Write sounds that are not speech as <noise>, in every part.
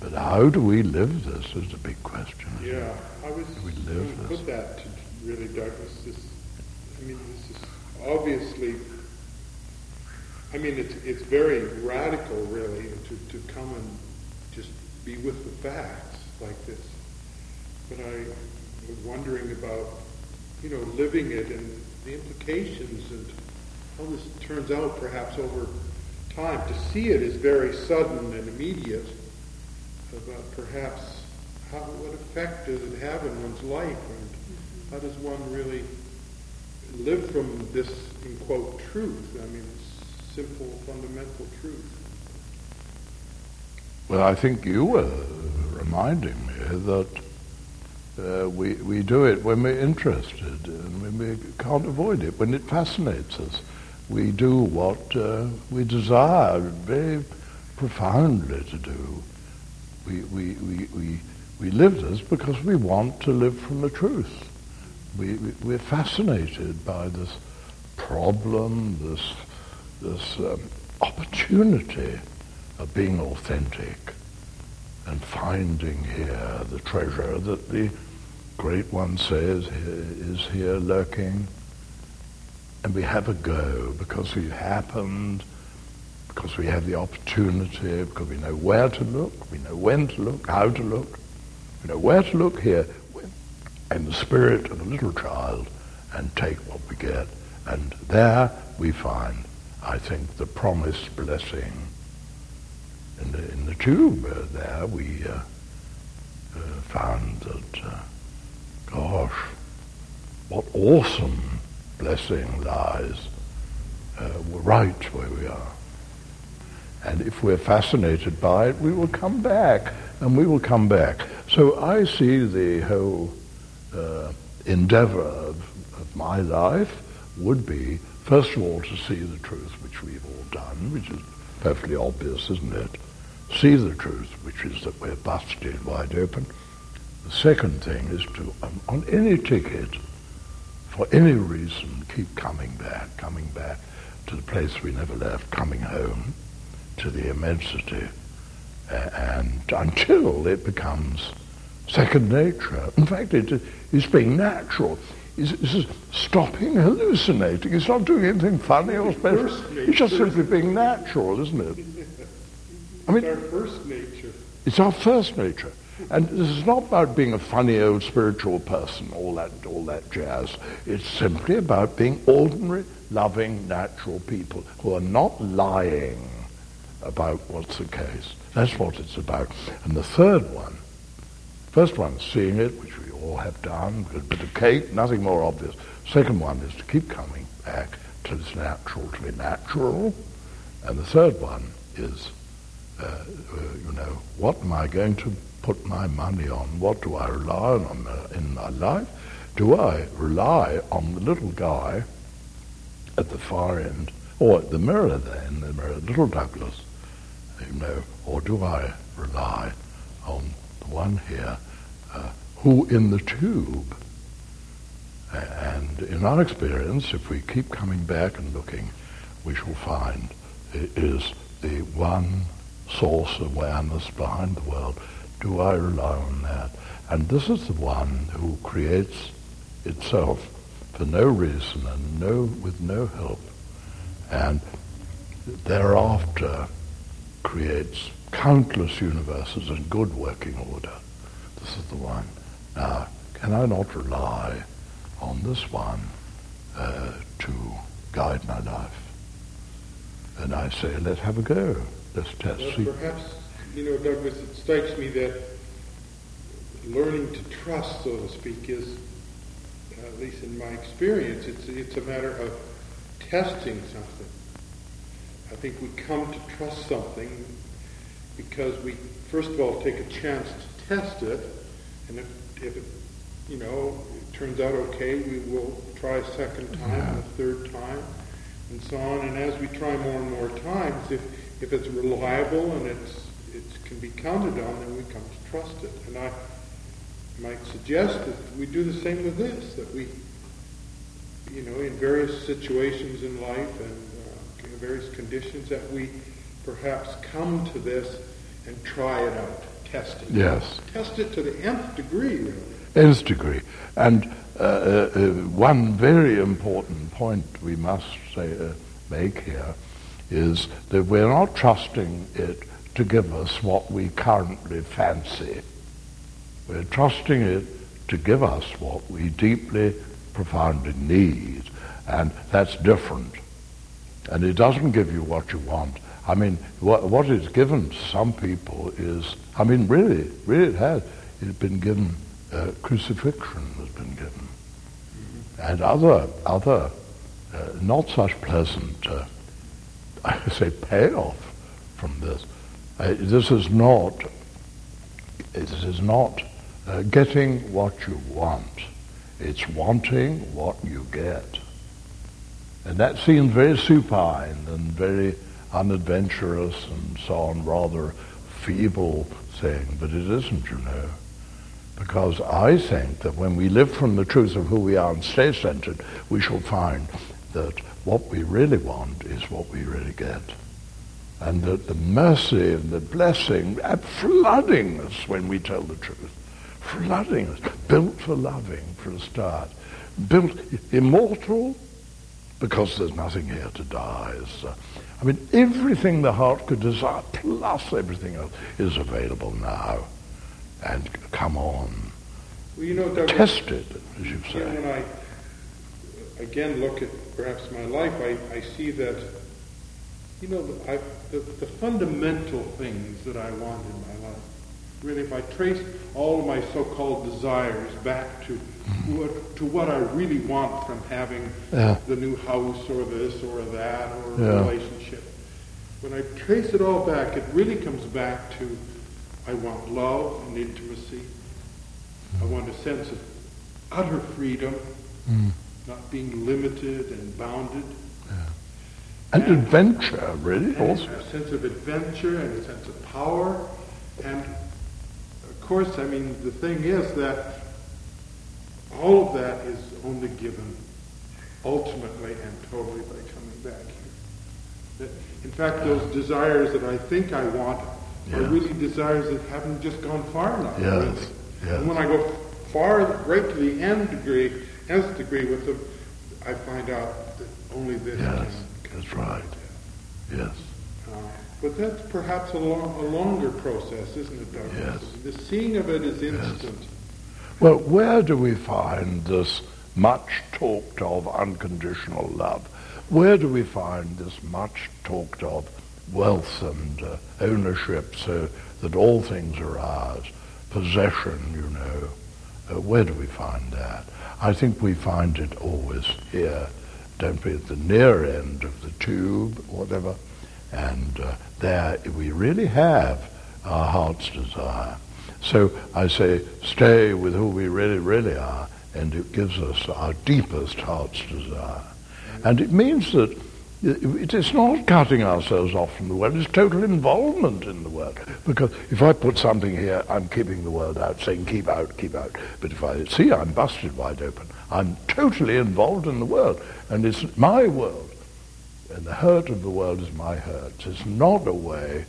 But how do we live this is a big question. Yeah, I was we live this? put that to really Douglas. This, I mean, this is obviously. I mean, it's it's very radical, really, to to come and just be with the facts like this. But I was wondering about, you know, living it and the implications and how this turns out, perhaps over time. To see it is very sudden and immediate, but perhaps how, what effect does it have in one's life, and how does one really live from this, in quote, truth? I mean, simple, fundamental truth. Well, I think you were reminding me that uh, we, we do it when we're interested and when we can't avoid it, when it fascinates us. We do what uh, we desire very profoundly to do. We, we, we, we, we live this because we want to live from the truth. We, we, we're fascinated by this problem, this, this um, opportunity of being authentic and finding here the treasure that the great one says is here lurking. And we have a go because we happened, because we have the opportunity, because we know where to look, we know when to look, how to look, we know where to look here, in the spirit of a little child, and take what we get. And there we find, I think, the promised blessing. In the, in the tube uh, there, we uh, uh, found that, uh, gosh, what awesome blessing lies uh, right where we are. And if we're fascinated by it, we will come back, and we will come back. So I see the whole uh, endeavor of, of my life would be, first of all, to see the truth, which we've all done, which is perfectly obvious, isn't it? See the truth, which is that we're busted wide open. The second thing is to, um, on any ticket, for any reason, keep coming back, coming back to the place we never left, coming home to the immensity, uh, and until it becomes second nature. In fact, it is being natural. It's, it's stopping hallucinating. It's not doing anything funny or special. It's just simply being natural, isn't it? <laughs> I mean, it's our first nature. It's our first nature. And this is not about being a funny old spiritual person, all that, all that jazz. It's simply about being ordinary, loving, natural people who are not lying about what's the case. That's what it's about. And the third one, first one, seeing it, which we all have done, a bit of cake, nothing more obvious. Second one is to keep coming back to this natural, to be natural. And the third one is, uh, uh, you know, what am I going to put my money on? What do I rely on in my life? Do I rely on the little guy at the far end, or at the mirror there in the mirror, little Douglas, you know, or do I rely on the one here uh, who in the tube? And in our experience, if we keep coming back and looking, we shall find it is the one source of awareness behind the world. Do I rely on that? And this is the one who creates itself for no reason and no with no help. And thereafter creates countless universes in good working order. This is the one. Now, can I not rely on this one uh, to guide my life? And I say, let's have a go. Let's test. Well, perhaps, you know, Douglas, it strikes me that learning to trust, so to speak, is, at least in my experience, it's, it's a matter of testing something. I think we come to trust something because we, first of all, take a chance to test it, and if, if it, you know, it turns out okay, we will try a second time and a third time, and so on. And as we try more and more times, if if it's reliable and it's it can be counted on, then we come to trust it. And I might suggest that we do the same with this, that we, you know, in various situations in life and various conditions, that we perhaps come to this and try it out, test it. Yes. Test it to the nth degree, really. Nth degree. And uh, uh, one very important point we must say, uh, make here is that we're not trusting it to give us what we currently fancy. We're trusting it to give us what we deeply, profoundly need. And that's different. And it doesn't give you what you want. I mean, what, what is given to some people is, I mean, really, really it has. It's been given, uh, crucifixion has been given. And other, other, uh, not such pleasant, uh, <laughs> I say, payoff from this. Uh, this is not, this is not uh, getting what you want. It's wanting what you get. And that seems very supine and very unadventurous and so on, rather feeble thing, but it isn't, you know. Because I think that when we live from the truth of who we are and stay centered, we shall find that what we really want is what we really get. And that the mercy and the blessing are flooding us when we tell the truth. Flooding us. Built for loving, for a start. Built immortal because there's nothing here to die. Uh, I mean, everything the heart could desire, plus everything else, is available now. And come on. Well, you know, Douglas, Test it, as you say. when I again look at perhaps my life, I, I see that, you know, I, the, the fundamental things that I want in my life, really, if I trace all of my so-called desires back to what, to what I really want from having Yeah. the new house or this or that or a relationship, when I trace it all back, it really comes back to I want love and intimacy. I want a sense of utter freedom, Mm. not being limited and bounded. And adventure, really, And also. a sense of adventure and a sense of power. And of course, I mean, the thing is that all of that is only given ultimately and totally by coming back here. That, in fact, those desires that I think I want are Yes. really desires that haven't just gone far enough. Yes, really. yes. And when I go far, right to the end degree, nth degree with them, I find out that only this Yes, can, that's right. Yes. uh, but that's perhaps a, long, a longer process, isn't it, Douglas? Yes. The seeing of it is instant. Well, where do we find this much talked of unconditional love? Where do we find this much talked of wealth and uh, ownership so that all things are ours? Possession, you know. Uh, where do we find that? I think we find it always here, don't we, at the near end of the tube, whatever. And uh, there we really have our heart's desire. So I say, stay with who we really, really are, and it gives us our deepest heart's desire. And it means that it is not cutting ourselves off from the world, it's total involvement in the world. Because if I put something here, I'm keeping the world out, saying keep out, keep out. But if I see I'm busted wide open, I'm totally involved in the world, and it's my world. And the hurt of the world is my hurt. It's not a way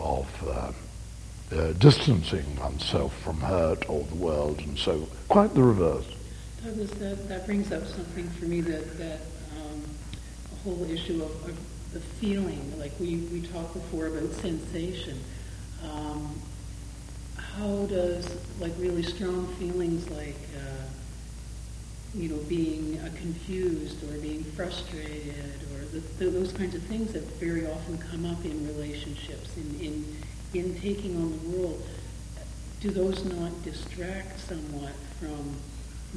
of um, uh, distancing oneself from hurt or the world, and so quite the reverse. Douglas, that, that brings up something for me that, that um, whole issue of, of the feeling, like we, we talked before about sensation. Um, how does, like really strong feelings like, uh, you know, being uh, confused or being frustrated or the, the, those kinds of things that very often come up in relationships, in, in, in taking on the world, do those not distract somewhat from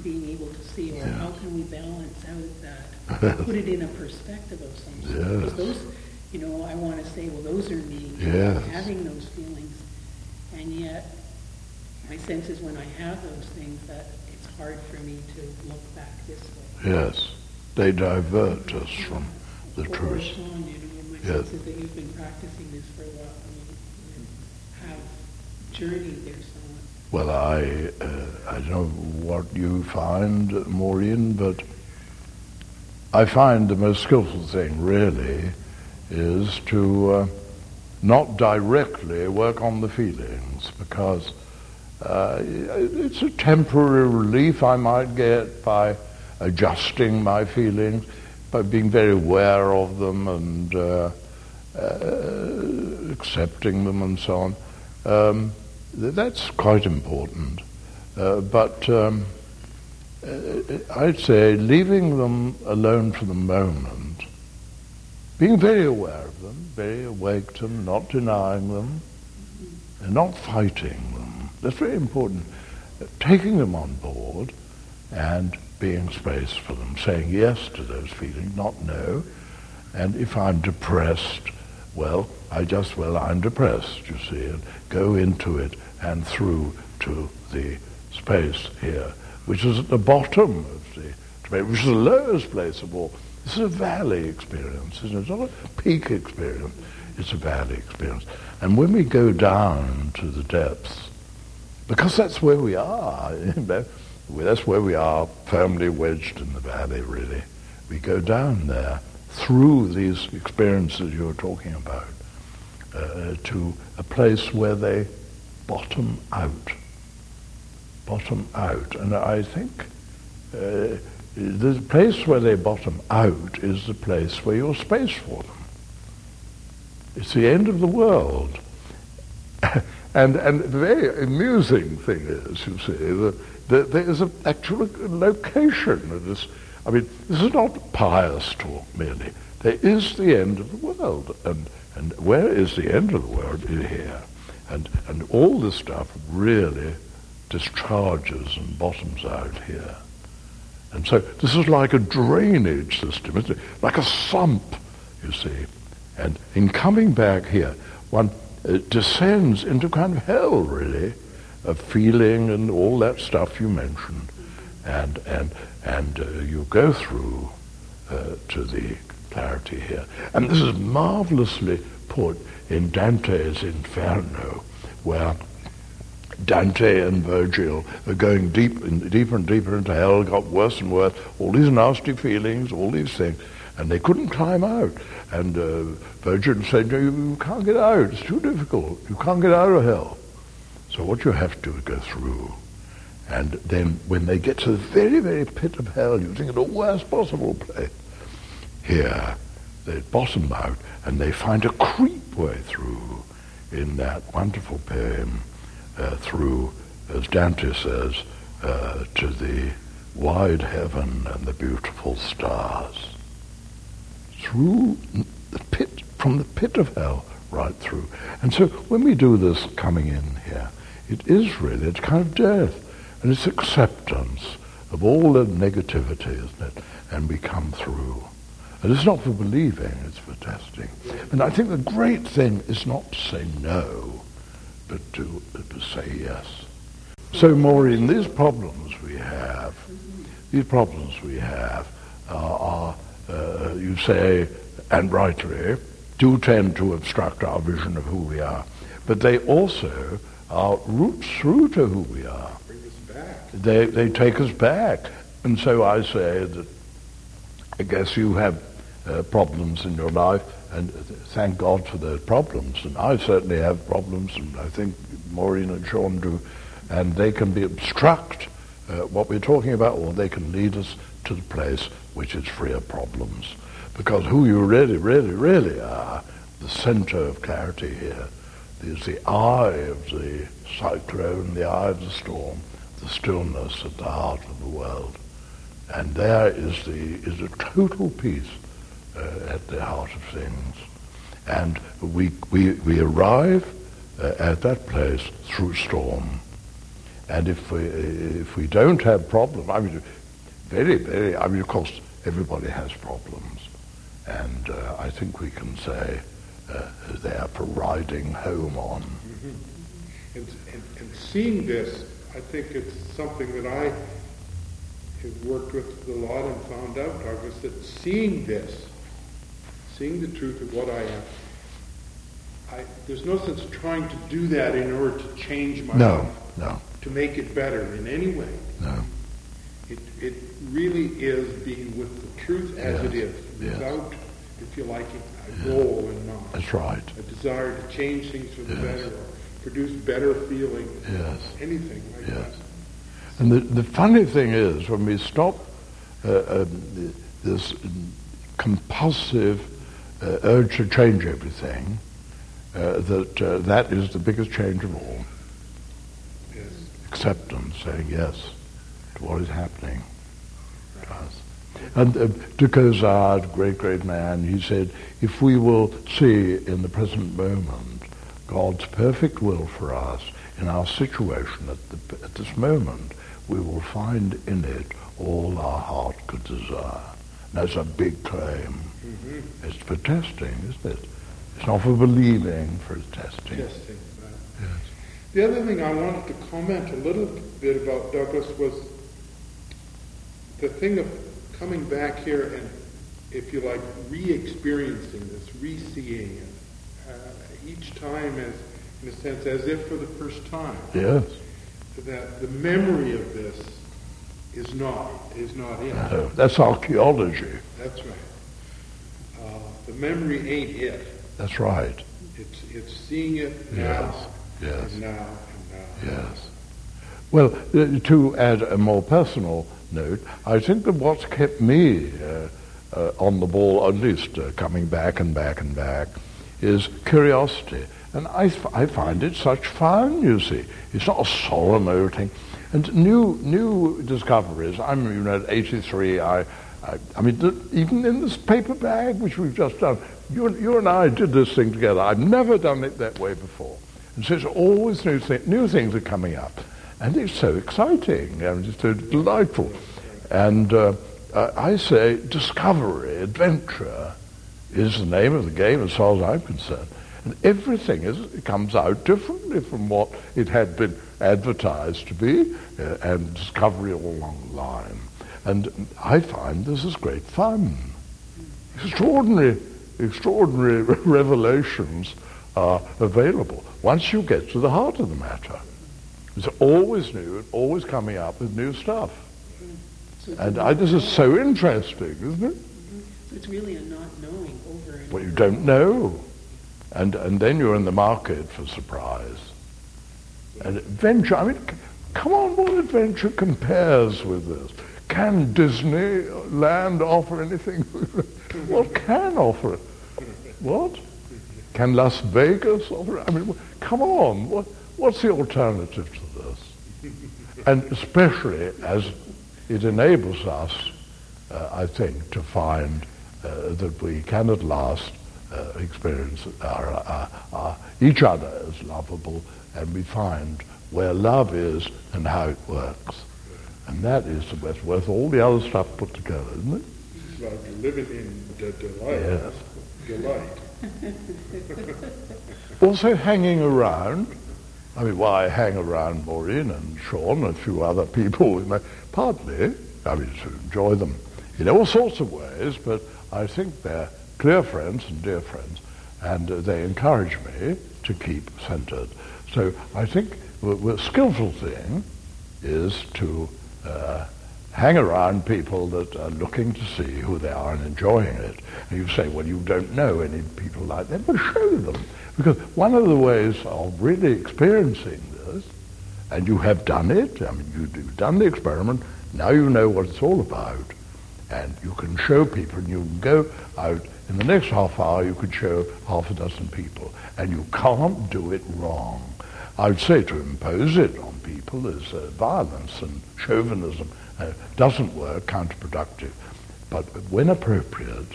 being able to see, or Yeah. how can we balance out that, <laughs> put it in a perspective of some sort? Yes. Because those, you know, I want to say, well, those are me, Yes. having those feelings, and yet my sense is when I have those things that it's hard for me to look back this way. Yes, they divert us from the Or- truth. You know, my Yes. sense is that you've been practicing this for a while. I mean, journeyed there. Well, I uh, I don't know what you find, Maureen, but I find the most skillful thing really is to uh, not directly work on the feelings because uh, it's a temporary relief I might get by adjusting my feelings, by being very aware of them and uh, uh, accepting them and so on. Um, that's quite important. Uh, but um, uh, I'd say leaving them alone for the moment, being very aware of them, very awake to them, not denying them, and not fighting them. That's very important. Taking them on board and being space for them, saying yes to those feelings, not no. And if I'm depressed, well, I just, well, I'm depressed, you see, and go into it and through to the space here, which is at the bottom of the debate, which is the lowest place of all. This is a valley experience, isn't it? It's not a peak experience, it's a valley experience. And when we go down to the depths, because that's where we are, <laughs> that's where we are, firmly wedged in the valley, really. We go down there through these experiences you're talking about uh, to a place where they bottom out bottom out. And I think uh, the place where they bottom out is the place where you're space for them. It's the end of the world. <laughs> and, and the very amusing thing is, you see, that, that there is an actual location of this. I mean, this is not pious talk merely. There is the end of the world. And, and where is the end of the world? Here. And, and all this stuff really discharges and bottoms out here. And so this is like a drainage system, like a sump, you see. And in coming back here, one uh, descends into kind of hell, really, of feeling and all that stuff you mentioned. And, and, and uh, you go through uh, to the here. And this is marvelously put in Dante's Inferno, where Dante and Virgil are going deep and deeper and deeper into hell, got worse and worse, all these nasty feelings, all these things, and they couldn't climb out. And uh, Virgil said, you, you can't get out, it's too difficult, you can't get out of hell. So what you have to go through. And then when they get to the very, very pit of hell, you think of the worst possible place, here, they bottom out and they find a creep way through in that wonderful poem uh, through, as Dante says, uh, to the wide heaven and the beautiful stars. Through the pit, from the pit of hell, right through. And so when we do this coming in here, it is really, it's kind of death. And it's acceptance of all the negativity, isn't it? And we come through. And it's not for believing, it's for testing. And I think the great thing is not to say no, but to, to say yes. So, Maureen, these problems we have, these problems we have are, are uh, you say, and rightly, do tend to obstruct our vision of who we are. But they also are roots through to who we are. They, they take us back. And so I say that I guess you have uh, problems in your life and thank God for those problems. And I certainly have problems, and I think Maureen and Sean do, and they can be obstruct uh, what we're talking about, or they can lead us to the place which is free of problems. Because who you really, really, really are, the center of clarity here, is the eye of the cyclone, the eye of the storm, the stillness at the heart of the world. And there is the is a total peace at the heart of things. And we, we, we arrive uh, at that place through storm. And if we, if we don't have problems, I mean, very, very, I mean, of course, everybody has problems. And uh, I think we can say uh, they're for riding home on. Mm-hmm. And, and, and, seeing this, I think it's something that I have worked with a lot and found out, Douglas, that seeing this seeing the truth of what I am. I, there's no sense trying to do that in order to change my no, life. No, To make it better in any way. No. It, it really is being with the truth as yes, it is, yes. without if you like, a goal in mind. That's right. A desire to change things for the Yes. better or produce better feeling. Yes. Anything like Yes. that. And the, the funny thing is, when we stop uh, um, this compulsive uh, urge to change everything, uh, that uh, that is the biggest change of all. Yes. Acceptance, saying yes to what is happening to us. And uh, de Caussade, great, great man, he said, if we will see in the present moment God's perfect will for us in our situation at, the, at this moment, we will find in it all our heart could desire. That's a big claim. Mm-hmm. It's for testing, isn't it? It's not for believing, for testing. Testing. right. Yes. The other thing I wanted to comment a little bit about Douglas was the thing of coming back here and, if you like, re-experiencing this, re-seeing it, uh, each time as, in a sense, as if for the first time. Yes. That the memory of this is not is not in. Uh, that's archaeology. That's right. The memory ain't it. That's right. It's it's seeing it now Yes. Yes. and now and now. Yes. Well, uh, to add a more personal note, I think that what's kept me uh, uh, on the ball, at least uh, coming back and back and back, is curiosity. And I, f- I find it such fun, you see. It's not a solemn old thing. And new, new discoveries. I'm, you know, at 83, I, I, I mean, even in this paper bag, which we've just done, you, and- you and I did this thing together. I've never done it that way before. And so it's always new, new things are coming up. And it's so exciting and it's so delightful. And uh, I say discovery, adventure is the name of the game as far as I'm concerned. And everything is, comes out differently from what it had been advertised to be, uh, and discovery all along the line. And I find this is great fun. Extraordinary, extraordinary revelations are available once you get to the heart of the matter. It's always new, and always coming up with new stuff. So And I, this is so interesting, isn't it? So it's really a not knowing over and What you don't know. And, and then you're in the market for surprise. And adventure, I mean, c- come on, what adventure compares with this? Can Disneyland offer anything? <laughs> what can offer? What? Can Las Vegas offer? I mean, come on, what, what's the alternative to this? And especially as it enables us, uh, I think, to find uh, that we can at last uh, experience our, our, our, each other as lovable, and we find where love is and how it works. And that is what's worth all the other stuff put together, isn't it? It's like living in the delight. Yes. Delight. <laughs> Also hanging around. I mean, why hang around Maureen and Sean and a few other people? You know, partly, I mean, to enjoy them in all sorts of ways, but I think they're clear friends and dear friends, and uh, they encourage me to keep centered. So I think the the skillful thing is to uh, hang around people that are looking to see who they are and enjoying it. And you say, well, you don't know any people like that, but show them. Because one of the ways of really experiencing this, and you have done it, I mean, you, you've done the experiment, now you know what it's all about. And you can show people, and you can go out, in the next half hour, you could show half a dozen people, and you can't do it wrong. I would say to impose it on people is uh, violence and chauvinism. Uh, doesn't work, counterproductive. But when appropriate,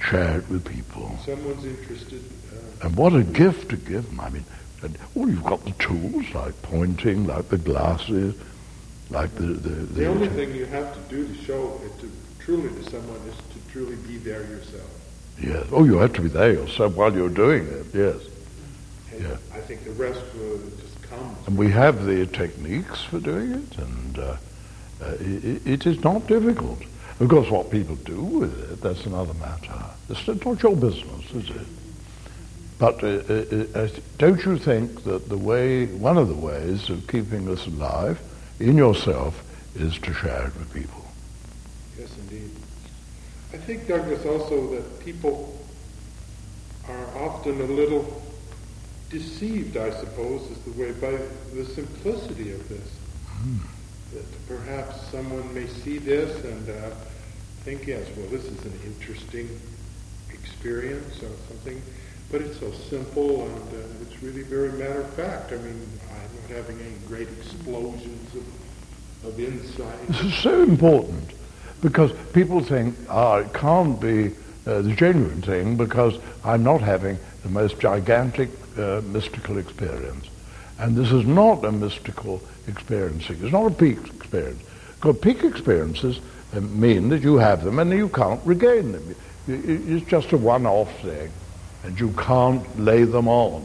share it with people. Someone's interested. Uh, And what a gift to give them. I mean, and, oh, you've got the tools like pointing, like the glasses, like the... The, the, the only thing you have to do to show it to truly to someone is to truly be there yourself. Yes. Oh, you have to be there yourself while you're doing it, yes. Yeah. I think the rest will just come. And we have the techniques for doing it, and uh, uh, it, it is not difficult. Of course, what people do with it, that's another matter. It's not your business, is it? But uh, uh, uh, don't you think that the way, one of the ways of keeping this alive in yourself is to share it with people? Yes, indeed. I think, Douglas, also that people are often a little deceived, I suppose, is the way, by the simplicity of this. Mm. That perhaps someone may see this and uh, think, yes, well, this is an interesting experience or something, but it's so simple and uh, it's really very matter of fact. I mean, I'm not having any great explosions of, of insight. This is so important because people think, oh, it can't be uh, the genuine thing because I'm not having the most gigantic uh, mystical experience. And this is not a mystical experiencing. It's not a peak experience. Because peak experiences uh, mean that you have them and you can't regain them. It's just a one-off thing, and you can't lay them on.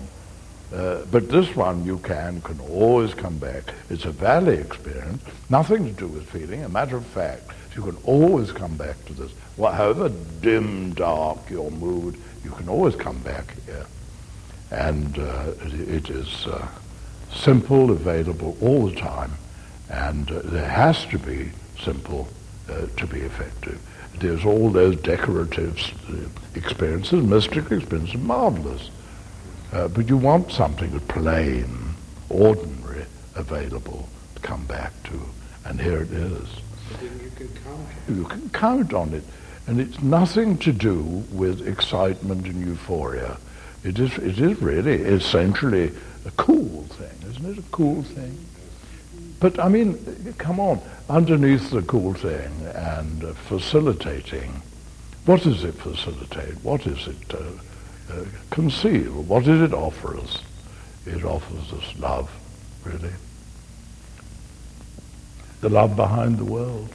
Uh, but this one you can, can always come back. It's a valley experience, nothing to do with feeling, a matter of fact. You can always come back to this. Well, however dim, dark your mood, you can always come back here. And uh, it, is uh, simple, available all the time, and uh, there has to be simple uh, to be effective. There's all those decorative uh, experiences, mystical experiences, marvelous. Uh, but you want something plain, ordinary, available to come back to. And here it is. You can count You can count on it. And it's nothing to do with excitement and euphoria. It is, it is really essentially a cool thing, isn't it? A cool thing. But I mean, come on, underneath the cool thing and uh, facilitating, what does it facilitate? What is it uh, uh, conceal? What does it offer us? It offers us love, really. The love behind the world.